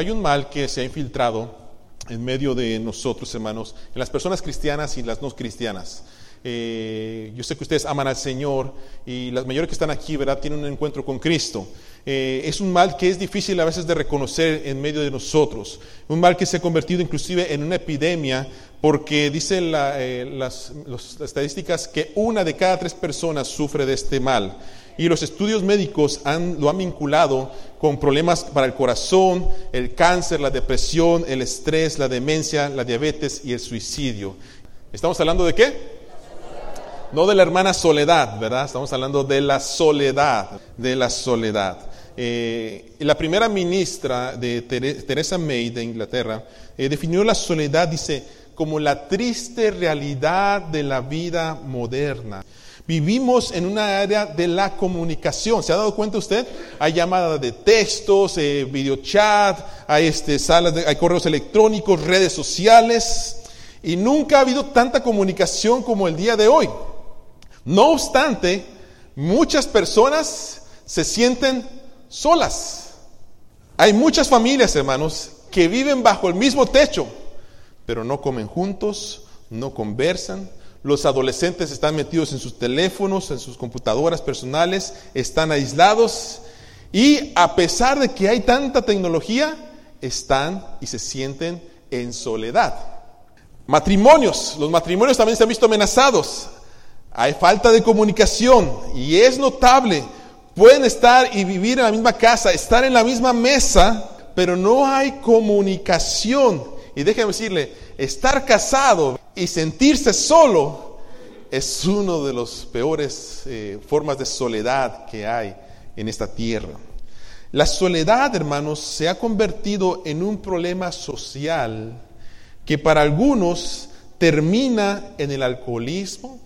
Hay un mal que se ha infiltrado en medio de nosotros, hermanos, en las personas cristianas y las no cristianas. Eh, yo sé que ustedes aman al Señor y las mayores que están aquí, ¿verdad?, tienen un encuentro con Cristo. Eh, es un mal que es difícil a veces de reconocer en medio de nosotros. Un mal que se ha convertido inclusive en una epidemia porque dicen eh, las, estadísticas que una de cada tres personas sufre de este mal. Y los estudios médicos lo han vinculado con problemas para el corazón, el cáncer, la depresión, el estrés, la demencia, la diabetes y el suicidio. ¿Estamos hablando de qué? No de la hermana soledad, ¿verdad? Estamos hablando de la soledad, de la soledad. Eh, la primera ministra de Teresa May de Inglaterra eh, definió la soledad, dice, como la triste realidad de la vida moderna. Vivimos en una área de la comunicación. ¿Se ha dado cuenta usted? Hay llamadas de textos, eh, videochat, hay este, salas, hay correos electrónicos, redes sociales, y nunca ha habido tanta comunicación como el día de hoy. No obstante, muchas personas se sienten solas. Hay muchas familias, hermanos, que viven bajo el mismo techo, pero no comen juntos, no conversan. Los adolescentes están metidos en sus teléfonos, en sus computadoras personales, están aislados y a pesar de que hay tanta tecnología, están y se sienten en soledad. Matrimonios, los matrimonios también se han visto amenazados. Hay falta de comunicación y es notable. Pueden estar y vivir en la misma casa, estar en la misma mesa, pero no hay comunicación. Y déjeme decirle, estar casado y sentirse solo es uno de los peores eh, formas de soledad que hay en esta tierra. La soledad, hermanos, se ha convertido en un problema social que para algunos termina en el alcoholismo,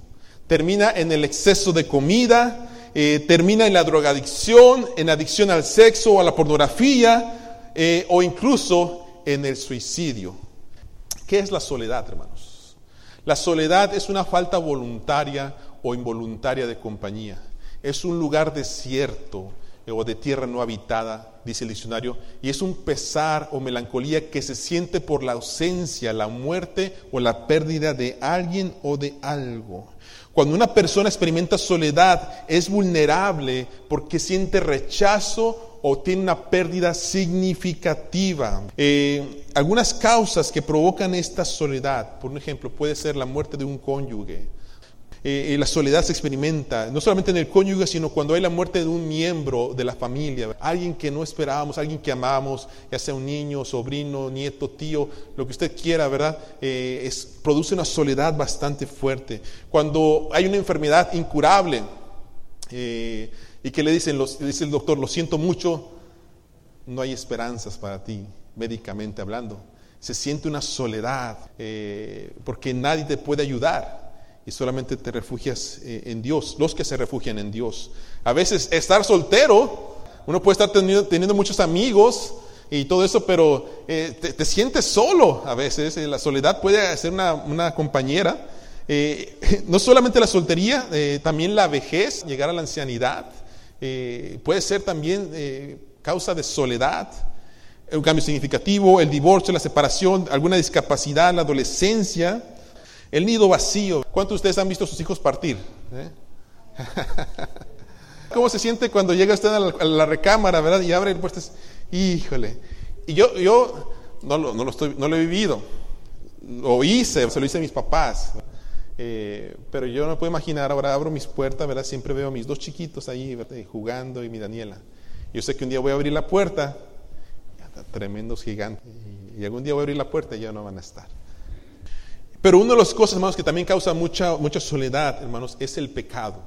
termina en el exceso de comida, eh, termina en la drogadicción, en adicción al sexo o a la pornografía, eh, o incluso en el suicidio. ¿Qué es la soledad, hermanos? La soledad es una falta voluntaria o involuntaria de compañía. Es un lugar desierto o de tierra no habitada, dice el diccionario, y es un pesar o melancolía que se siente por la ausencia, la muerte o la pérdida de alguien o de algo. Cuando una persona experimenta soledad, es vulnerable porque siente rechazo o tiene una pérdida significativa. Eh, algunas causas que provocan esta soledad, por ejemplo, puede ser la muerte de un cónyuge, eh, la soledad se experimenta, no solamente en el cónyuge, sino cuando hay la muerte de un miembro de la familia, alguien que no esperábamos, alguien que amamos, ya sea un niño, sobrino, nieto, tío, lo que usted quiera, ¿verdad? Eh, es, produce una soledad bastante fuerte. Cuando hay una enfermedad incurable eh, y que le dicen, los, dice el doctor, lo siento mucho, no hay esperanzas para ti, médicamente hablando. Se siente una soledad porque nadie te puede ayudar y solamente te refugias eh, en Dios, los que se refugian en Dios. A veces estar soltero, uno puede estar teniendo, muchos amigos y todo eso, pero eh, te, sientes solo a veces. Eh, la soledad puede ser una, compañera. no solamente la soltería, también la vejez, llegar a la ancianidad, puede ser también causa de soledad un cambio significativo, el divorcio, la separación, alguna discapacidad, la adolescencia, el nido vacío. ¿Cuántos de ustedes han visto a sus hijos partir? ¿Eh? ¿Cómo se siente cuando llega usted a la, recámara, verdad? Y abre el puerto. Híjole. Y yo, yo no, lo, no, lo estoy, no lo he vivido. Lo hice, se lo hice a mis papás. Eh, pero yo no puedo imaginar, ahora abro mis puertas, ¿verdad? Siempre veo a mis dos chiquitos ahí jugando y mi Daniela. Yo sé que un día voy a abrir la puerta, tremendos gigantes, y algún día voy a abrir la puerta y ya no van a estar. Pero una de las cosas, hermanos, que también causa mucha, mucha soledad, hermanos, es el pecado.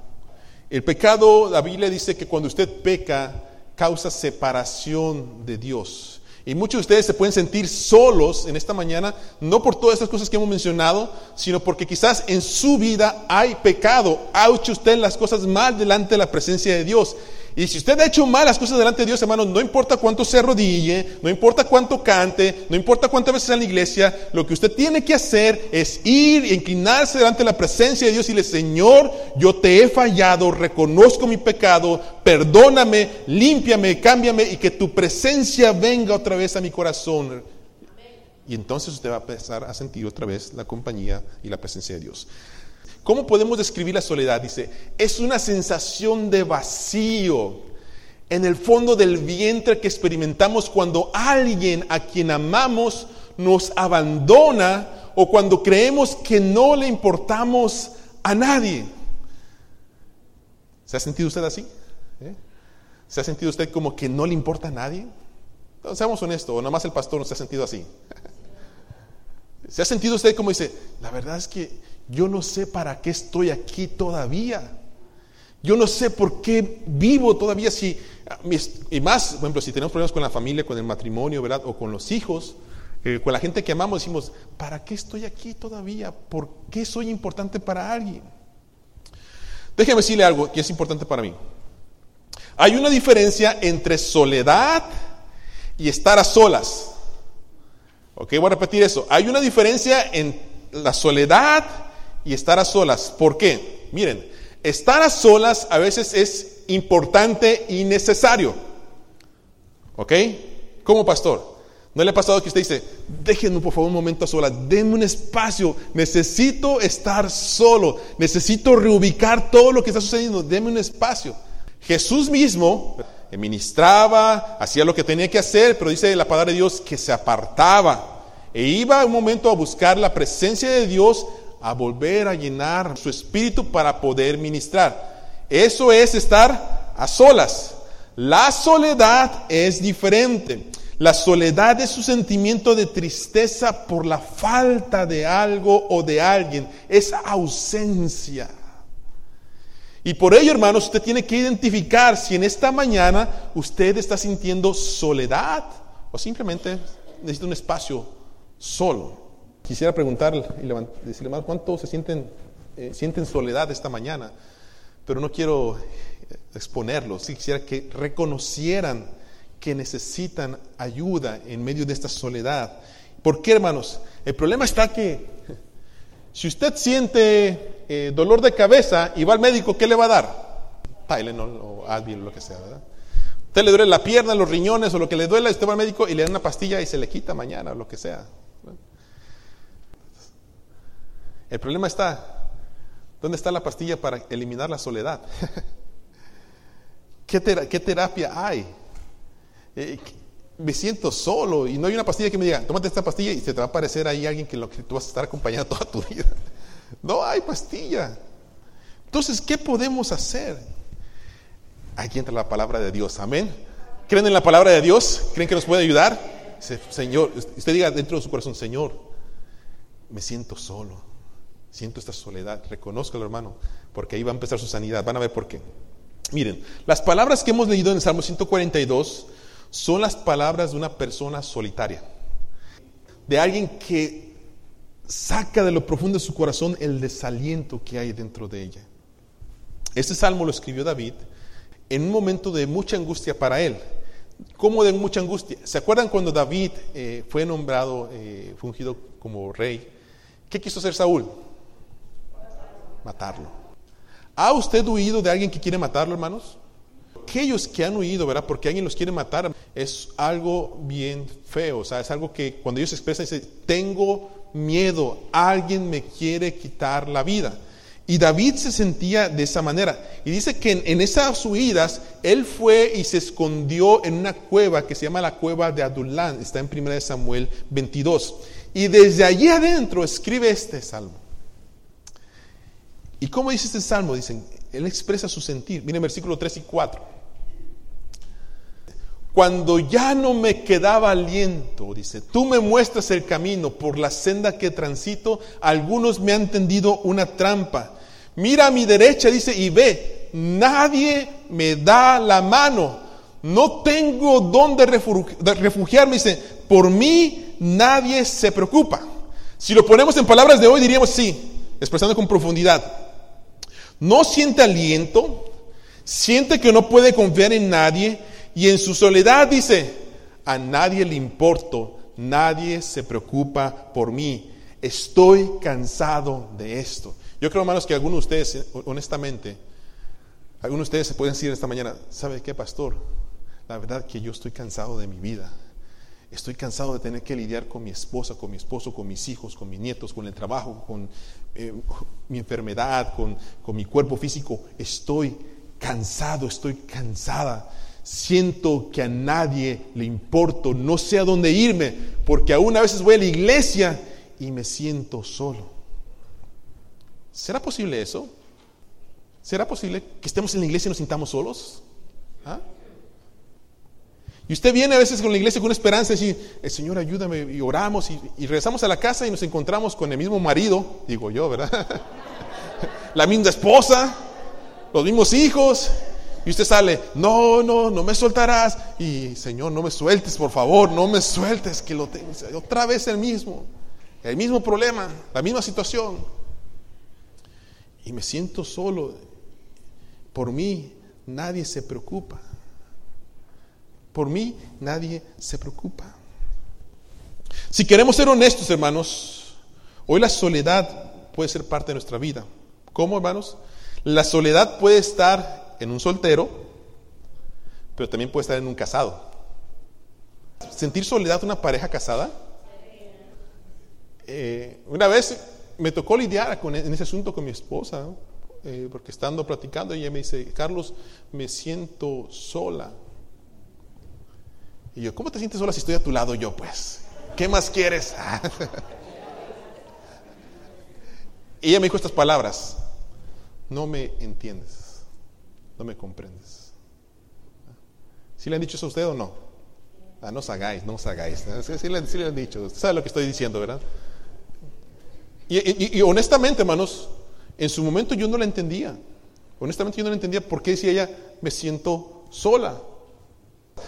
El pecado, la Biblia dice que cuando usted peca, causa separación de Dios. Y muchos de ustedes se pueden sentir solos en esta mañana, no por todas estas cosas que hemos mencionado, sino porque quizás en su vida hay pecado, ha hecho usted las cosas mal delante de la presencia de Dios. Y si usted ha hecho malas cosas delante de Dios, hermano, no importa cuánto se arrodille, no importa cuánto cante, no importa cuántas veces en la iglesia, lo que usted tiene que hacer es ir e inclinarse delante de la presencia de Dios y decirle, Señor, yo te he fallado, reconozco mi pecado, perdóname, límpiame, cámbiame y que tu presencia venga otra vez a mi corazón. Y entonces usted va a empezar a sentir otra vez la compañía y la presencia de Dios. ¿Cómo podemos describir la soledad? Dice, es una sensación de vacío en el fondo del vientre que experimentamos cuando alguien a quien amamos nos abandona o cuando creemos que no le importamos a nadie. ¿Se ha sentido usted así? ¿Eh? ¿Se ha sentido usted como que no le importa a nadie? seamos honestos, o nomás el pastor no se ha sentido así. ¿Se ha sentido usted como dice, la verdad es que yo no sé para qué estoy aquí todavía. Yo no sé por qué vivo todavía si, y más, por ejemplo, si tenemos problemas con la familia, con el matrimonio, ¿verdad? O con los hijos, eh, con la gente que amamos, decimos, ¿para qué estoy aquí todavía? ¿Por qué soy importante para alguien? Déjeme decirle algo que es importante para mí. Hay una diferencia entre soledad y estar a solas. Ok, voy a repetir eso. Hay una diferencia en la soledad y estar a solas. ¿Por qué? Miren, estar a solas a veces es importante y necesario. ¿Ok? Como pastor. ¿No le ha pasado que usted dice, déjenme por favor un momento a solas, denme un espacio, necesito estar solo, necesito reubicar todo lo que está sucediendo, denme un espacio. Jesús mismo ministraba, hacía lo que tenía que hacer, pero dice la palabra de Dios que se apartaba e iba un momento a buscar la presencia de Dios a volver a llenar su espíritu para poder ministrar. Eso es estar a solas. La soledad es diferente. La soledad es su sentimiento de tristeza por la falta de algo o de alguien. Es ausencia. Y por ello, hermanos, usted tiene que identificar si en esta mañana usted está sintiendo soledad o simplemente necesita un espacio solo. Quisiera preguntarle y decirle, hermano, ¿cuánto se sienten, eh, sienten soledad esta mañana? Pero no quiero eh, exponerlo, sí quisiera que reconocieran que necesitan ayuda en medio de esta soledad. ¿Por qué, hermanos? El problema está que si usted siente eh, dolor de cabeza y va al médico, ¿qué le va a dar? Tylenol o Advil o lo que sea, ¿verdad? Usted le duele la pierna, los riñones o lo que le duele, usted va al médico y le da una pastilla y se le quita mañana o lo que sea. El problema está, ¿dónde está la pastilla para eliminar la soledad? ¿Qué, terapia hay? Eh, me siento solo y no hay una pastilla que me diga, tómate esta pastilla y se te va a aparecer ahí alguien que, lo que tú vas a estar acompañando toda tu vida. No hay pastilla. Entonces, ¿qué podemos hacer? Aquí entra la palabra de Dios, amén. ¿Creen en la palabra de Dios? ¿Creen que nos puede ayudar? Señor, usted diga dentro de su corazón, Señor, me siento solo siento esta soledad, reconozco hermano, porque ahí va a empezar su sanidad, van a ver por qué. Miren, las palabras que hemos leído en el Salmo 142 son las palabras de una persona solitaria, de alguien que saca de lo profundo de su corazón el desaliento que hay dentro de ella. Este salmo lo escribió David en un momento de mucha angustia para él. ¿Cómo de mucha angustia? ¿Se acuerdan cuando David eh, fue nombrado, eh, fungido como rey? ¿Qué quiso hacer Saúl? Matarlo. ¿Ha usted huido de alguien que quiere matarlo, hermanos? Aquellos que han huido, ¿verdad? Porque alguien los quiere matar, es algo bien feo, o sea, es algo que cuando ellos expresan, dicen, tengo miedo, alguien me quiere quitar la vida. Y David se sentía de esa manera. Y dice que en, esas huidas, él fue y se escondió en una cueva que se llama la cueva de Adulán, está en 1 Samuel 22. Y desde allí adentro escribe este salmo. ¿Y cómo dice este salmo? Dicen, él expresa su sentir. Miren versículo 3 y 4. Cuando ya no me quedaba aliento, dice, tú me muestras el camino por la senda que transito, algunos me han tendido una trampa. Mira a mi derecha, dice, y ve, nadie me da la mano. No tengo dónde refugiarme, dice, por mí nadie se preocupa. Si lo ponemos en palabras de hoy, diríamos sí, expresando con profundidad no siente aliento, Siente que no puede confiar en nadie y en su soledad dice, a nadie le importo, nadie se preocupa por mí. Estoy cansado de esto. Yo creo, hermanos, que algunos de ustedes, honestamente, algunos de ustedes se pueden decir esta mañana, ¿sabe qué, pastor? La verdad que yo estoy cansado de mi vida. Estoy cansado de tener que lidiar con mi esposa, con mi esposo, con mis hijos, con mis nietos, con el trabajo, con eh, mi enfermedad, con, con mi cuerpo físico. Estoy cansado, estoy cansada. Siento que a nadie le importo, no sé a dónde irme, porque aún a veces voy a la iglesia y me siento solo. ¿Será posible eso? ¿Será posible que estemos en la iglesia y nos sintamos solos? ¿Ah? Y usted viene a veces con la iglesia con una esperanza y dice, el Señor ayúdame y oramos y, regresamos a la casa y nos encontramos con el mismo marido, digo yo, ¿verdad? la misma esposa, los mismos hijos. Y usted sale, no, no, no me soltarás. Y Señor, no me sueltes, por favor, no me sueltes, que lo tengo. Otra vez el mismo, el mismo problema, la misma situación. Y me siento solo. Por mí nadie se preocupa. Por mí nadie se preocupa. Si queremos ser honestos, hermanos, hoy la soledad puede ser parte de nuestra vida. ¿Cómo, hermanos? La soledad puede estar en un soltero, pero también puede estar en un casado. ¿Sentir soledad una pareja casada? Eh, una vez me tocó lidiar con, en ese asunto con mi esposa, eh, porque estando platicando, ella me dice, Carlos, me siento sola. Y yo, ¿cómo te sientes sola si estoy a tu lado yo, pues? ¿Qué más quieres? y ella me dijo estas palabras, no me entiendes, no me comprendes. ¿Sí le han dicho eso a usted o no? Ah, no os hagáis, no os hagáis. Sí, le, han dicho, usted lo que estoy diciendo, ¿verdad? Y, y, honestamente, hermanos, en su momento yo no la entendía. Honestamente yo no la entendía por qué decía ella, me siento sola.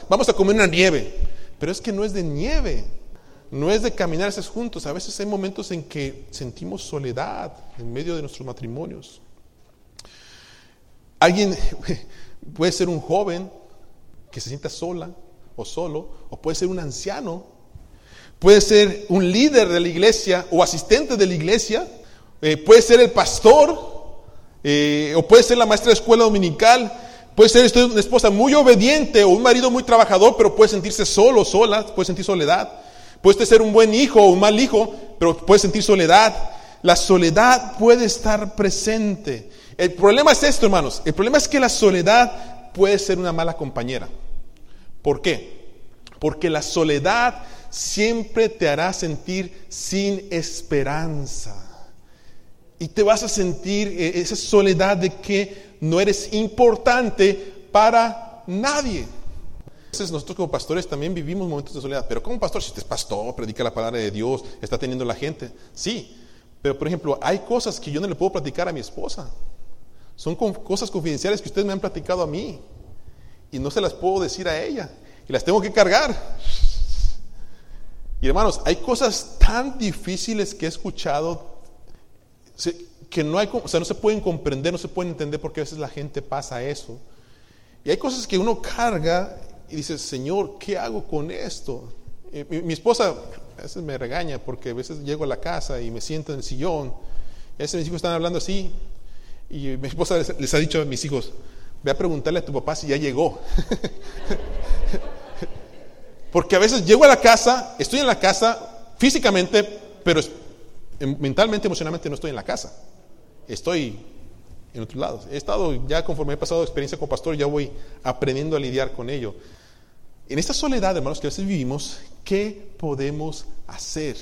Vamos a comer una nieve. Pero es que no es de nieve. No es de caminar juntos. A veces hay momentos en que sentimos soledad en medio de nuestros matrimonios. Alguien puede ser un joven que se sienta sola o solo, o puede ser un anciano, puede ser un líder de la iglesia o asistente de la iglesia, eh, puede ser el pastor, eh, o puede ser la maestra de escuela dominical, Puede ser usted una esposa muy obediente o un marido muy trabajador, pero puede sentirse solo, sola, puede sentir soledad. Puede ser un buen hijo o un mal hijo, pero puede sentir soledad. La soledad puede estar presente. El problema es esto, hermanos. El problema es que la soledad puede ser una mala compañera. ¿Por qué? Porque la soledad siempre te hará sentir sin esperanza. Y te vas a sentir eh, esa soledad de que no eres importante para nadie. Entonces nosotros como pastores también vivimos momentos de soledad, pero como pastor, si usted es pastor, predica la palabra de Dios, está teniendo la gente, sí, pero por ejemplo, hay cosas que yo no le puedo platicar a mi esposa. Son cosas confidenciales que ustedes me han platicado a mí y no se las puedo decir a ella y las tengo que cargar. Y hermanos, hay cosas tan difíciles que he escuchado que no hay, o sea, no se pueden comprender, no se pueden entender porque a veces la gente pasa eso. Y hay cosas que uno carga y dice, Señor, ¿qué hago con esto? mi, esposa a veces me regaña porque a veces llego a la casa y me siento en el sillón. Y a veces mis hijos están hablando así y mi esposa les, les ha dicho a mis hijos, ve a preguntarle a tu papá si ya llegó. porque a veces llego a la casa, estoy en la casa físicamente, pero mentalmente, emocionalmente no estoy en la casa estoy en otros lados. He estado, ya conforme he pasado experiencia como pastor, ya voy aprendiendo a lidiar con ello. En esta soledad, hermanos, que a veces vivimos, ¿qué podemos hacer?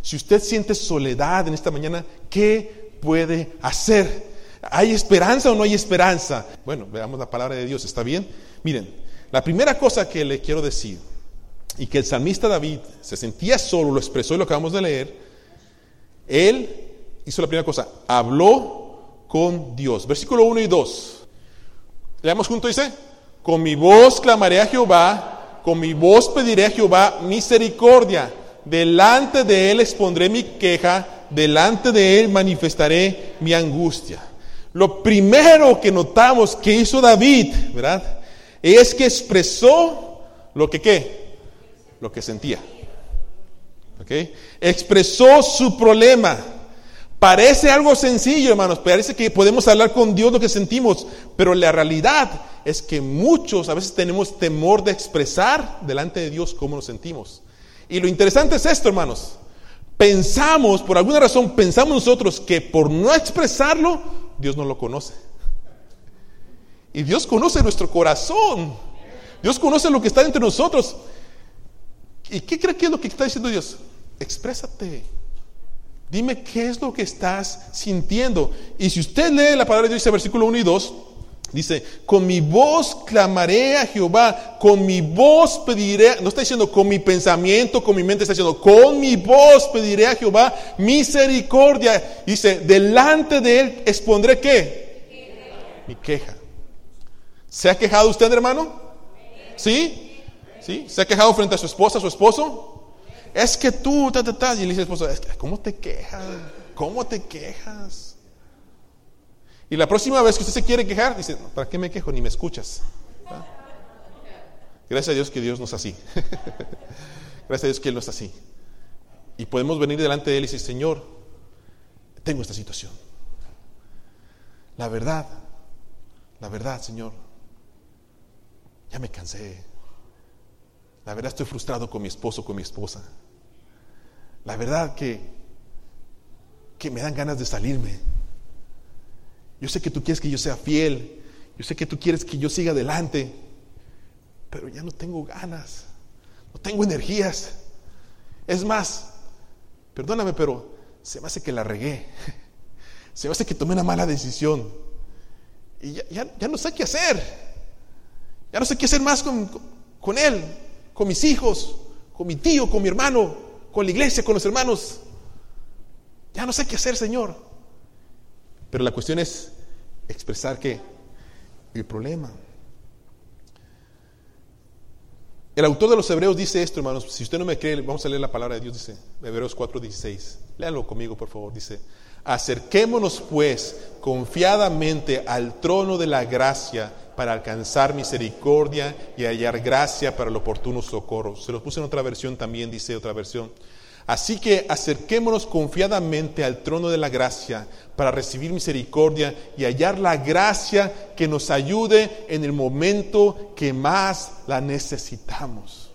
Si usted siente soledad en esta mañana, ¿qué puede hacer? ¿Hay esperanza o no hay esperanza? Bueno, veamos la palabra de Dios, ¿está bien? Miren, la primera cosa que le quiero decir, y que el salmista David se sentía solo, lo expresó y lo acabamos de leer, él hizo la primera cosa, habló con Dios. Versículo 1 y 2. Leamos junto, dice, con mi voz clamaré a Jehová, con mi voz pediré a Jehová misericordia. Delante de él expondré mi queja, delante de él manifestaré mi angustia. lo primero que notamos que hizo David, ¿verdad? Es que expresó lo que qué, lo que sentía. ¿Ok? Expresó su problema. Parece algo sencillo, hermanos. Parece que podemos hablar con Dios lo que sentimos, pero la realidad es que muchos a veces tenemos temor de expresar delante de Dios cómo nos sentimos. Y lo interesante es esto, hermanos. Pensamos, por alguna razón, pensamos nosotros que por no expresarlo, Dios no lo conoce. Y Dios conoce nuestro corazón. Dios conoce lo que está entre nosotros. ¿Y qué cree que es lo que está diciendo Dios? Exprésate. Dime qué es lo que estás sintiendo. Y si usted lee la palabra de Dios, versículo 1 y 2, dice, con mi voz clamaré a Jehová, con mi voz pediré, no está diciendo con mi pensamiento, con mi mente, está diciendo, con mi voz pediré a Jehová misericordia. Dice, delante de él expondré qué? Mi queja. ¿Se ha quejado usted, hermano? ¿Sí? ¿Sí? ¿Se ha quejado frente a su esposa, a su esposo? Es que tú, ta, ta, ta. Y le dice esposo, ¿cómo te quejas? ¿Cómo te quejas? Y la próxima vez que usted se quiere quejar, dice, ¿para qué me quejo? Ni me escuchas. Gracias a Dios que Dios no es así. Gracias a Dios que Él no es así. Y podemos venir delante de Él y decir, Señor, tengo esta situación. La verdad, la verdad, Señor, ya me cansé. La verdad estoy frustrado con mi esposo, con mi esposa. La verdad que, que me dan ganas de salirme. Yo sé que tú quieres que yo sea fiel. Yo sé que tú quieres que yo siga adelante. Pero ya no tengo ganas. No tengo energías. Es más, perdóname, pero se me hace que la regué. Se me hace que tomé una mala decisión. Y ya, no sé qué hacer. Ya no sé qué hacer más con, con él, con mis hijos, con mi tío, con mi hermano con la iglesia, con los hermanos. Ya no sé qué hacer, Señor. Pero la cuestión es expresar que el problema. El autor de los Hebreos dice esto, hermanos. Si usted no me cree, vamos a leer la palabra de Dios, dice Hebreos 4:16. Léanlo conmigo, por favor. Dice, acerquémonos pues confiadamente al trono de la gracia para alcanzar misericordia y hallar gracia para el oportuno socorro. Se lo puse en otra versión también, dice otra versión. Así que acerquémonos confiadamente al trono de la gracia para recibir misericordia y hallar la gracia que nos ayude en el momento que más la necesitamos.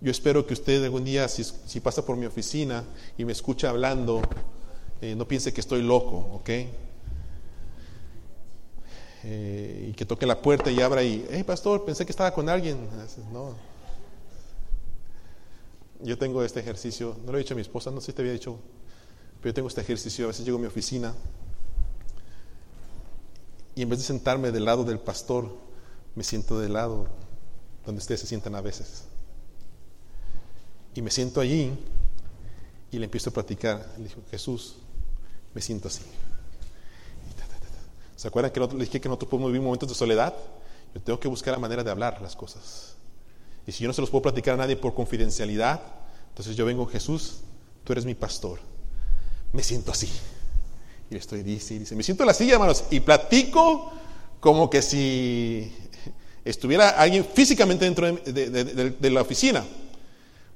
Yo espero que usted algún día, si, pasa por mi oficina y me escucha hablando, eh, no piense que estoy loco, ¿ok? Eh, y que toque la puerta y abra y, hey pastor, pensé que estaba con alguien. No. Yo tengo este ejercicio, no lo he dicho a mi esposa, no sé si te había dicho, pero yo tengo este ejercicio, a veces llego a mi oficina y en vez de sentarme del lado del pastor, me siento del lado donde ustedes se sientan a veces. Y me siento allí y le empiezo a platicar. Le digo, Jesús, me siento así. ¿Se acuerdan que le dije que nosotros podemos vivir momentos de soledad? Yo tengo que buscar la manera de hablar las cosas. Y si yo no se los puedo platicar a nadie por confidencialidad, entonces yo vengo, Jesús, tú eres mi pastor. Me siento así. Y le estoy dice, dice, me siento en la silla, hermanos, y platico como que si estuviera alguien físicamente dentro de, de la oficina.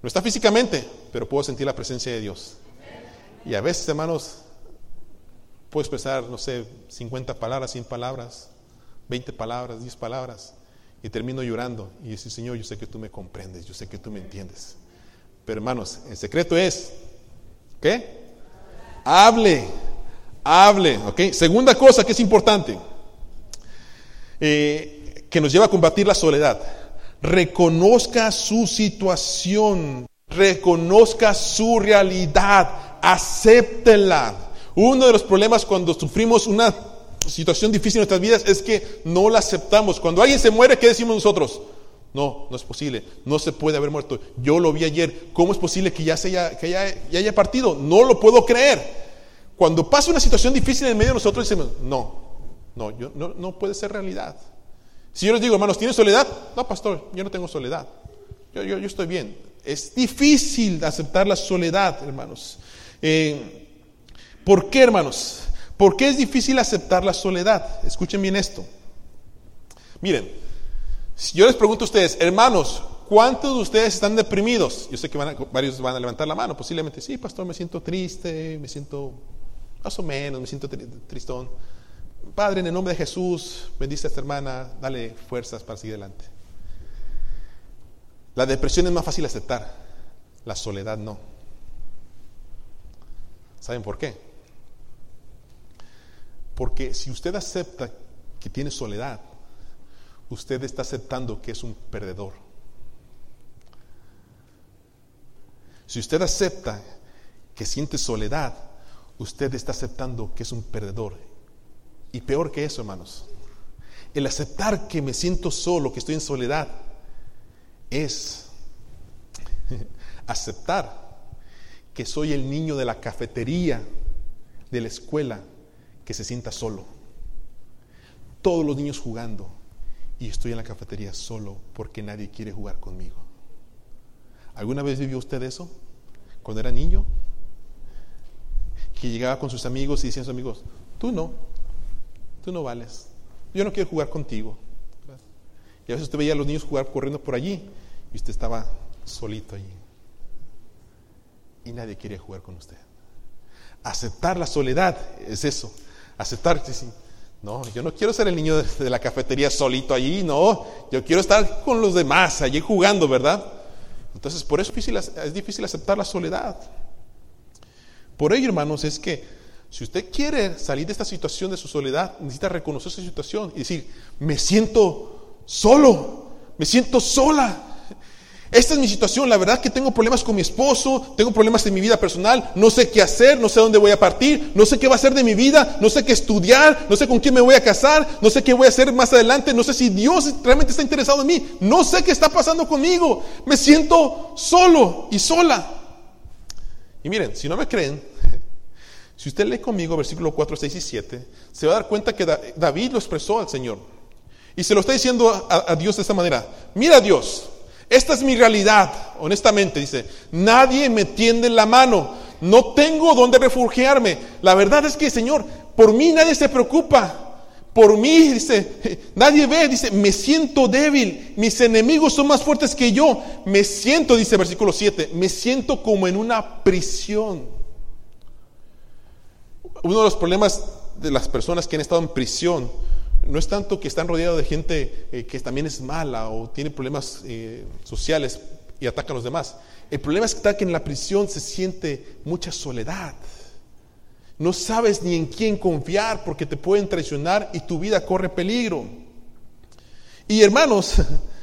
No está físicamente, pero puedo sentir la presencia de Dios. Y a veces, hermanos, Puedo expresar, no sé, 50 palabras, 100 palabras, 20 palabras, 10 palabras, y termino llorando y decir, Señor, yo sé que tú me comprendes, yo sé que tú me entiendes. Pero hermanos, el secreto es, ¿qué? Hable, hable, ¿ok? Segunda cosa que es importante, eh, que nos lleva a combatir la soledad. Reconozca su situación, reconozca su realidad, acéptela. Uno de los problemas cuando sufrimos una situación difícil en nuestras vidas es que no la aceptamos. Cuando alguien se muere, ¿qué decimos nosotros? No, no es posible, no se puede haber muerto. Yo lo vi ayer, ¿cómo es posible que ya, se haya, que partido? No lo puedo creer. Cuando pasa una situación difícil en medio de nosotros, decimos, no, no, no puede ser realidad. Si yo les digo, hermanos, ¿tienen soledad? No, pastor, yo no tengo soledad. Yo, yo, yo estoy bien. Es difícil aceptar la soledad, hermanos. Eh, ¿Por qué, hermanos? ¿Por qué es difícil aceptar la soledad? Escuchen bien esto. Miren, si yo les pregunto a ustedes, hermanos, ¿cuántos de ustedes están deprimidos? Yo sé que varios van a levantar la mano, posiblemente, sí, pastor, me siento triste, me siento más o menos, me siento tristón. Padre, en el nombre de Jesús, bendice a esta hermana, dale fuerzas para seguir adelante. La depresión es más fácil aceptar, la soledad no. ¿Saben por qué? Porque si usted acepta que tiene soledad, usted está aceptando que es un perdedor. Si usted acepta que siente soledad, usted está aceptando que es un perdedor. Y peor que eso, hermanos, el aceptar que me siento solo, que estoy en soledad, es aceptar que soy el niño de la cafetería, de la escuela, que se sienta solo. Todos los niños jugando y estoy en la cafetería solo porque nadie quiere jugar conmigo. ¿Alguna vez vivió usted eso? Cuando era niño, que llegaba con sus amigos y decían a sus amigos, tú no, tú no vales, yo no quiero jugar contigo. Y a veces usted veía a los niños jugar corriendo por allí y usted estaba solito allí. Y nadie quería jugar con usted. Aceptar la soledad es eso. Aceptar sí. No, yo no quiero ser el niño de, la cafetería solito allí, no. Yo quiero estar con los demás allí jugando, ¿verdad? Entonces, por eso es difícil, es difícil aceptar la soledad. Por ello, hermanos, es que si usted quiere salir de esta situación de su soledad, necesita reconocer su situación y decir, me siento solo, me siento sola. Esta es mi situación, la verdad que tengo problemas con mi esposo, tengo problemas en mi vida personal, no sé qué hacer, no sé dónde voy a partir, no sé qué va a hacer de mi vida, no sé qué estudiar, no sé con quién me voy a casar, no sé qué voy a hacer más adelante, no sé si Dios realmente está interesado en mí, no sé qué está pasando conmigo, me siento solo y sola. Y miren, si no me creen, si usted lee conmigo versículo 4, 6 y 7, se va a dar cuenta que David lo expresó al Señor. Y se lo está diciendo a, a Dios de esta manera, mira Dios, esta es mi realidad, honestamente, dice, nadie me tiende la mano, no tengo dónde refugiarme. La verdad es que, Señor, por mí nadie se preocupa. Por mí, dice, nadie ve, dice, me siento débil, mis enemigos son más fuertes que yo. Me siento, dice versículo 7, me siento como en una prisión. Uno de los problemas de las personas que han estado en prisión no es tanto que están rodeados de gente eh, que también es mala o tiene problemas eh, sociales y ataca a los demás. El problema es que en la prisión se siente mucha soledad. No sabes ni en quién confiar porque te pueden traicionar y tu vida corre peligro. Y hermanos,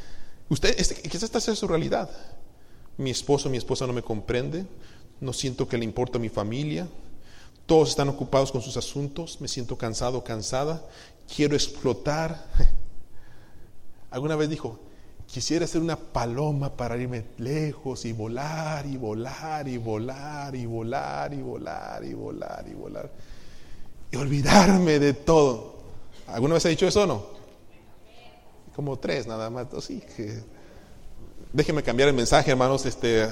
usted, quizás esta sea su realidad. Mi esposo, mi esposa no me comprende, no siento que le importa mi familia, todos están ocupados con sus asuntos, me siento cansado, cansada, quiero explotar. Alguna vez dijo, quisiera ser una paloma para irme lejos y volar y volar y volar y volar y volar y volar y volar y olvidarme de todo. ¿Alguna vez ha dicho eso o no? Como tres nada más. Sí, Déjenme cambiar el mensaje, hermanos. Este,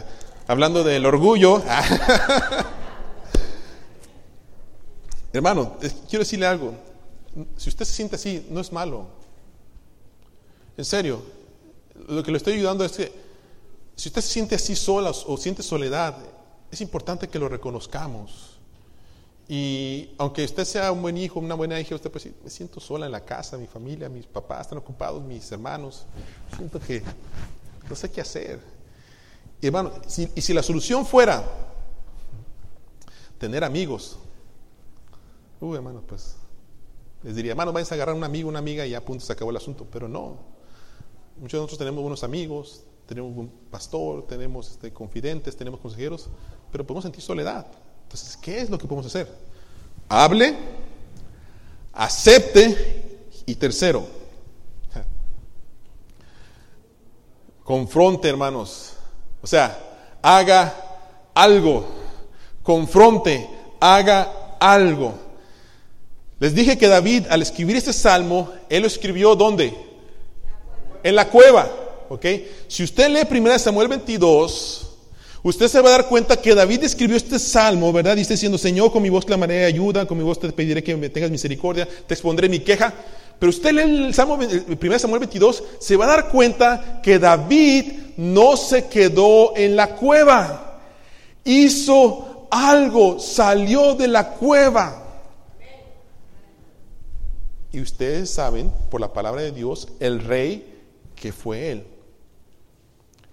hablando del orgullo. Hermano, quiero decirle algo. Si usted se siente así, no es malo. En serio, lo que le estoy ayudando es que si usted se siente así sola o siente soledad, es importante que lo reconozcamos. Y aunque usted sea un buen hijo, una buena hija, usted decir, me siento sola en la casa, mi familia, mis papás están ocupados, mis hermanos, siento que no sé qué hacer. Y hermano, y si la solución fuera tener amigos, Uy, hermano, pues les diría, hermano, vayan a agarrar un amigo, una amiga y ya punto se acabó el asunto. Pero no. Muchos de nosotros tenemos buenos amigos, tenemos un pastor, tenemos este, confidentes, tenemos consejeros, pero podemos sentir soledad. Entonces, ¿qué es lo que podemos hacer? Hable, acepte y tercero, confronte, hermanos. O sea, haga algo, confronte, haga algo. Les dije que David, al escribir este salmo, él lo escribió ¿dónde? En la cueva. ¿Ok? Si usted lee 1 Samuel 22, Usted se va a dar cuenta que David escribió este salmo, ¿verdad? Está diciendo, Señor, con mi voz clamaré ayuda, con mi voz te pediré que me tengas misericordia, te expondré mi queja. Pero usted lee el, salmo, el 1 Samuel 22, se va a dar cuenta que David no se quedó en la cueva. Hizo algo, salió de la cueva. Y ustedes saben, por la palabra de Dios, el rey que fue él.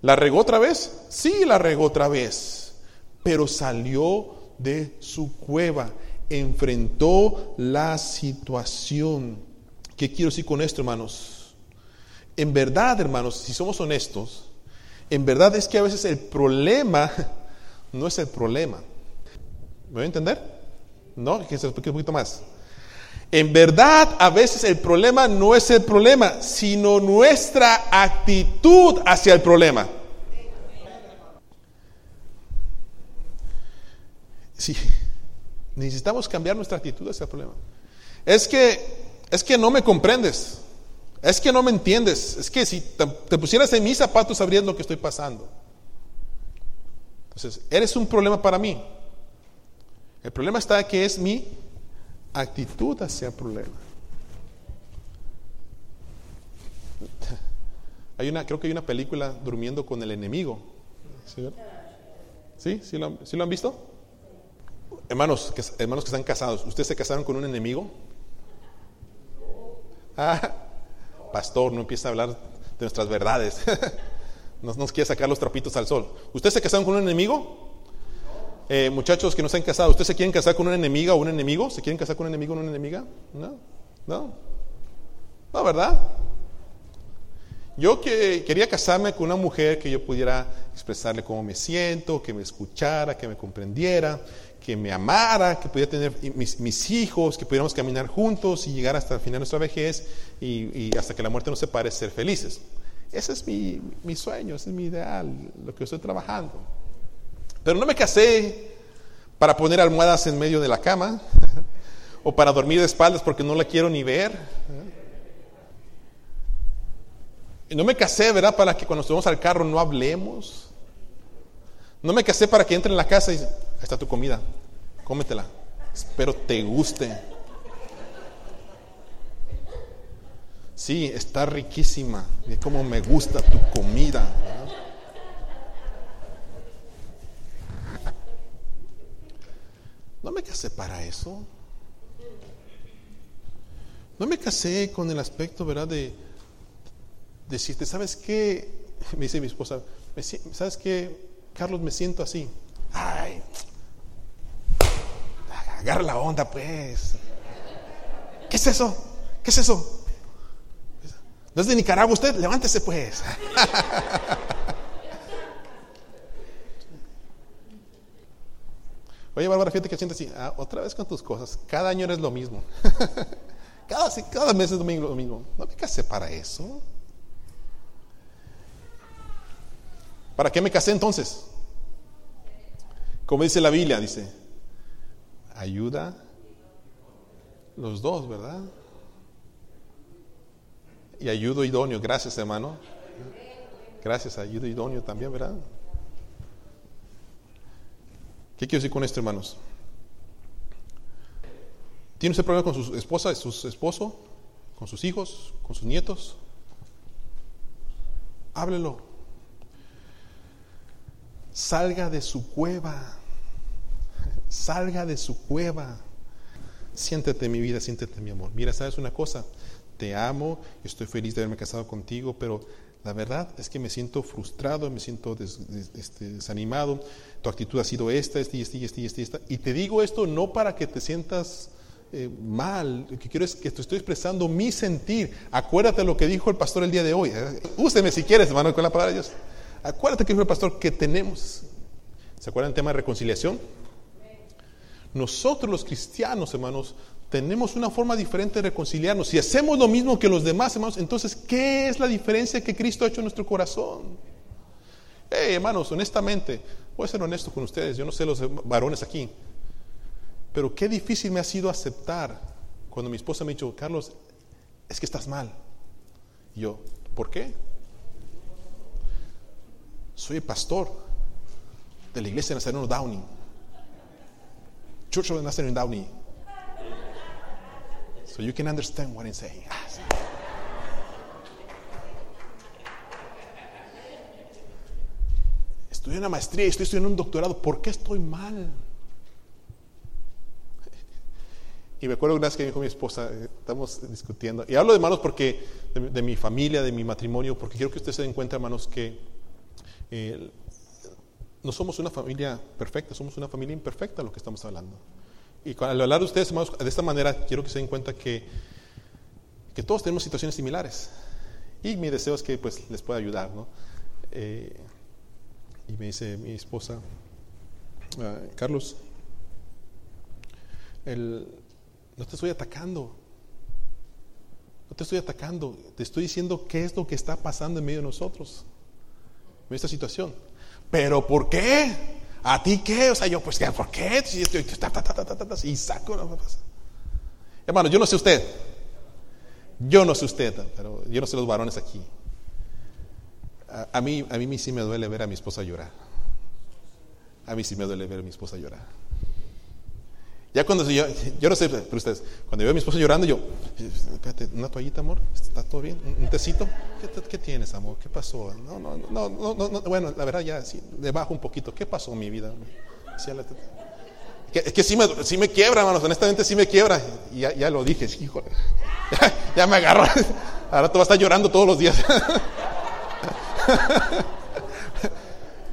¿La regó otra vez? Sí, la regó otra vez. Pero salió de su cueva, enfrentó la situación. ¿Qué quiero decir con esto, hermanos? En verdad, hermanos, si somos honestos, en verdad es que a veces el problema no es el problema. ¿Me voy a entender? ¿No? Que se explique un poquito más. En verdad, a veces el problema no es el problema, sino nuestra actitud hacia el problema. Sí, necesitamos cambiar nuestra actitud hacia el problema. Es que, es que no me comprendes. Es que no me entiendes. Es que si te, pusieras en mis zapatos sabrías lo que estoy pasando. Entonces, eres un problema para mí. El problema está que es mi actitud hacia el problema. Hay una, creo que hay una película durmiendo con el enemigo. ¿Sí? ¿Sí? lo, ¿Sí lo han visto? Hermanos que, hermanos que están casados, ¿ustedes se casaron con un enemigo? Ah, pastor, no empieza a hablar de nuestras verdades. nos, nos quiere sacar los trapitos al sol. ¿Ustedes se casaron con un enemigo? Eh, muchachos que no se han casado, ¿ustedes se quieren casar con una enemiga o un enemigo? ¿Se quieren casar con un enemigo o una enemiga? No, no, no, ¿verdad? Yo que quería casarme con una mujer que yo pudiera expresarle cómo me siento, que me escuchara, que me comprendiera, que me amara, que pudiera tener mis, hijos, que pudiéramos caminar juntos y llegar hasta el final de nuestra vejez y, hasta que la muerte nos separe, ser felices. Ese es mi, mi sueño, ese es mi ideal, lo que estoy trabajando. Pero no me casé para poner almohadas en medio de la cama o para dormir de espaldas porque no la quiero ni ver. Y no me casé, ¿verdad? Para que cuando subamos al carro no hablemos. No me casé para que entre en la casa y ahí está tu comida, cómetela. Espero te guste. Sí, está riquísima. Y cómo me gusta tu comida. Para eso. No me casé con el aspecto, ¿verdad? De decirte, ¿sabes qué? Me dice mi esposa, ¿sabes qué? Carlos, me siento así. Ay, agarra la onda, pues. ¿Qué es eso? ¿Qué es eso? ¿No es de Nicaragua usted? Levántese, pues. Oye, Bárbara, fíjate que siento así, ah, otra vez con tus cosas. Cada año eres lo mismo. cada, cada mes es lo mismo. No me casé para eso. ¿Para qué me casé entonces? Como dice la Biblia, dice, ayuda los dos, ¿verdad? Y ayudo idóneo, gracias hermano. Gracias, ayudo idóneo también, ¿verdad? ¿Qué quiero decir con esto, hermanos? ¿Tiene usted problema con su esposa, su esposo, con sus hijos, con sus nietos? Háblelo. Salga de su cueva. Salga de su cueva. Siéntete mi vida, siéntete mi amor. Mira, ¿sabes una cosa? Te amo, estoy feliz de haberme casado contigo, pero la verdad es que me siento frustrado, me siento este, desanimado. Tu actitud ha sido esta, esta y esta esta y esta. Y te digo esto no para que te sientas eh, mal. Lo que quiero es que te estoy expresando mi sentir. Acuérdate lo que dijo el pastor el día de hoy. ¿eh? Úseme si quieres, hermano, con la palabra de Dios. Acuérdate que dijo el pastor que tenemos. ¿Se acuerdan del tema de reconciliación? Nosotros los cristianos, hermanos, tenemos una forma diferente de reconciliarnos. Si hacemos lo mismo que los demás, hermanos, entonces, ¿qué es la diferencia que Cristo ha hecho en nuestro corazón? Hey, hermanos, honestamente, voy a ser honesto con ustedes, yo no sé los varones aquí, pero qué difícil me ha sido aceptar cuando mi esposa me ha dicho, Carlos, es que estás mal. Y yo, ¿por qué? Soy pastor. de la iglesia de Nazareno Downey. Church of Nazareno Downey. So you can understand what I'm saying. En una maestría estoy estudiando un doctorado. ¿Por qué estoy mal? Y me acuerdo una vez que dijo mi esposa, eh, estamos discutiendo, y hablo de hermanos porque, de, mi familia, de mi matrimonio, porque quiero que ustedes se den cuenta, hermanos, que eh, no somos una familia perfecta, somos una familia imperfecta, lo que estamos hablando. Y al hablar de ustedes, de esta manera, quiero que se den cuenta que, que todos tenemos situaciones similares. Y mi deseo es que pues, les pueda ayudar. Eh, y me dice mi esposa, ah, Carlos, no te estoy atacando, no te estoy atacando, te estoy diciendo qué es lo que está pasando en medio de nosotros, en esta situación. Pero ¿por qué? ¿A ti qué? O sea, yo, pues, ¿por qué? Y saco. Hermano, yo no sé usted. Yo no sé usted, pero yo no sé los varones aquí. A, mí, a mí sí me duele ver a mi esposa llorar. A mí sí me duele ver a mi esposa llorar. Ya cuando yo, yo no sé, pero ustedes, cuando veo a mi esposa llorando, yo, espérate, una toallita, amor, ¿está todo bien? ¿Un tecito? ¿Qué, tienes, amor? ¿Qué pasó? No, no, no, no, no, bueno, la verdad ya, sí, le bajo un poquito. ¿Qué pasó en mi vida? Es que, sí, me, sí me quiebra, hermanos, honestamente sí me quiebra. Y ya, lo dije, hijo, ya, me agarró. Ahora tú vas a estar llorando todos los días.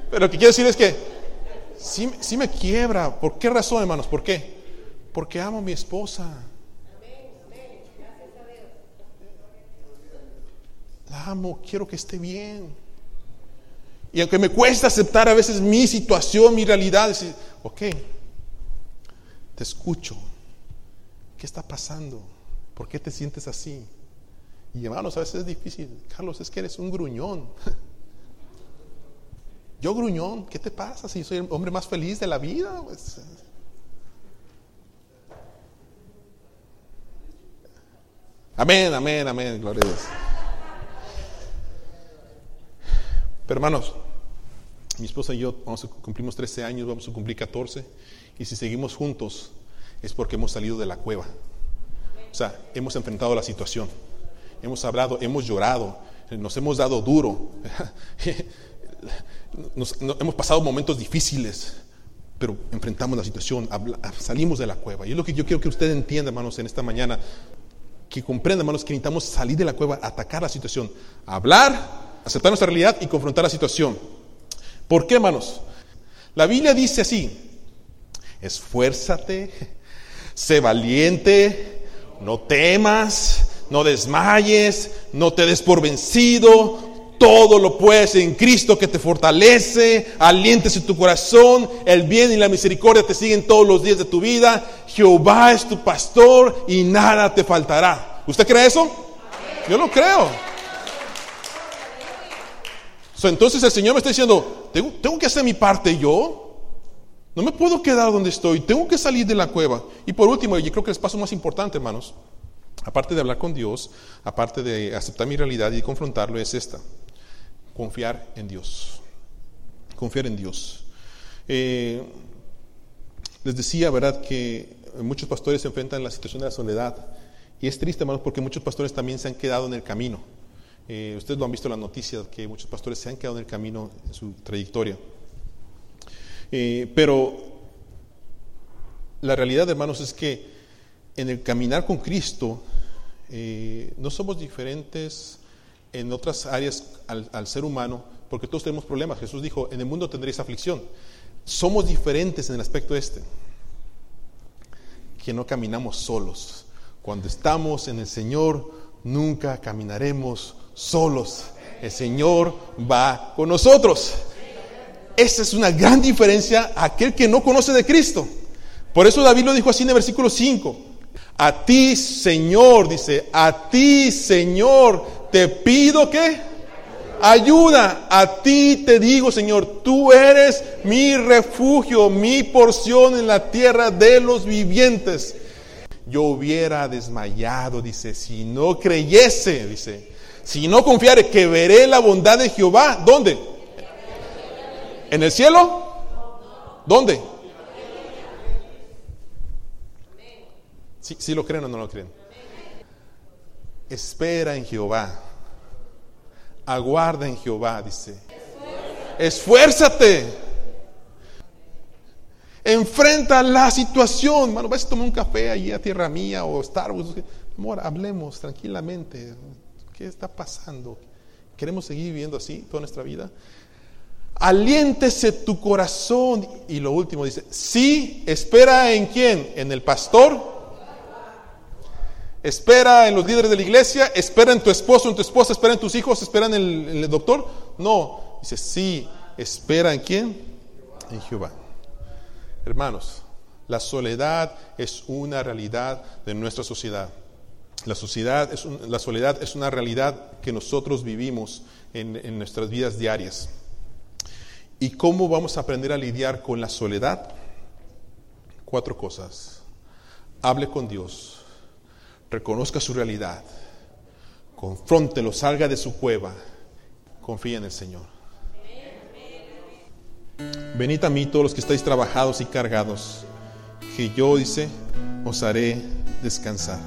Pero lo que quiero decir es que sí, me quiebra. ¿Por qué razón, hermanos? ¿Por qué? Porque amo a mi esposa. La amo, quiero que esté bien. Y aunque me cuesta aceptar a veces mi situación, mi realidad, decir, ok, te escucho. ¿Qué está pasando? ¿Por qué te sientes así? Y hermanos, a veces es difícil. Carlos, es que eres un gruñón. Yo gruñón, ¿qué te pasa si soy el hombre más feliz de la vida? Pues, amén, amén, amén, gloria a Dios. Pero hermanos, mi esposa y yo vamos a, cumplimos 13 años, vamos a cumplir 14, y si seguimos juntos es porque hemos salido de la cueva. O sea, hemos enfrentado la situación, hemos hablado, hemos llorado, nos hemos dado duro. hemos pasado momentos difíciles, pero enfrentamos la situación, salimos de la cueva. Y es lo que yo quiero que usted entienda, hermanos, en esta mañana, que comprenda, hermanos, que necesitamos salir de la cueva, atacar la situación, hablar, aceptar nuestra realidad y confrontar la situación. ¿Por qué, hermanos? La Biblia dice así, esfuérzate, sé valiente, no temas, no desmayes, no te des por vencido, todo lo puedes en Cristo que te fortalece, alientes en tu corazón, el bien y la misericordia te siguen todos los días de tu vida, Jehová es tu pastor y nada te faltará. ¿Usted cree eso? Yo lo creo. entonces el Señor me está diciendo, tengo, que hacer mi parte yo. No me puedo quedar donde estoy, tengo que salir de la cueva. Y por último, y creo que el paso más importante, hermanos, aparte de hablar con Dios, aparte de aceptar mi realidad y confrontarlo, es esta confiar en Dios. Confiar en Dios. Eh, les decía, ¿verdad?, que muchos pastores se enfrentan a la situación de la soledad. Y es triste, hermanos, porque muchos pastores también se han quedado en el camino. Eh, ustedes lo han visto en las noticias, que muchos pastores se han quedado en el camino en su trayectoria. Eh, pero la realidad, hermanos, es que en el caminar con Cristo no somos diferentes en otras áreas al, ser humano, porque todos tenemos problemas. Jesús dijo, en el mundo tendréis aflicción. Somos diferentes en el aspecto este, que no caminamos solos. Cuando estamos en el Señor, nunca caminaremos solos. El Señor va con nosotros. Esa es una gran diferencia a aquel que no conoce de Cristo. Por eso David lo dijo así en el versículo 5. A ti, Señor, dice, a ti, Señor, te pido que ayuda. A ti te digo, Señor, tú eres mi refugio, mi porción en la tierra de los vivientes. Yo hubiera desmayado, dice, si no creyese, dice, si no confiare que veré la bondad de Jehová, ¿dónde? ¿En el cielo? ¿Dónde? ¿Sí, sí lo creen o no lo creen? Espera en Jehová. Aguarda en Jehová, dice. Esfuérzate. Enfrenta la situación. Mano, vas a tomar un café allí a tierra mía o Starbucks. Amor, hablemos tranquilamente. ¿Qué está pasando? ¿Queremos seguir viviendo así toda nuestra vida? Aliéntese tu corazón. Y lo último dice, sí, espera en quién? En el pastor. Espera en los líderes de la iglesia, espera en tu esposo, en tu esposa, espera en tus hijos, espera en el, doctor. No, dice, sí, espera en quién? En Jehová. Hermanos, la soledad es una realidad de nuestra sociedad. La, soledad es una realidad que nosotros vivimos en nuestras vidas diarias. ¿Y cómo vamos a aprender a lidiar con la soledad? Cuatro cosas. Hable con Dios, reconozca su realidad, confróntelo, salga de su cueva, confía en el Señor. Venid a mí todos los que estáis trabajados y cargados, que yo, dice, os haré descansar.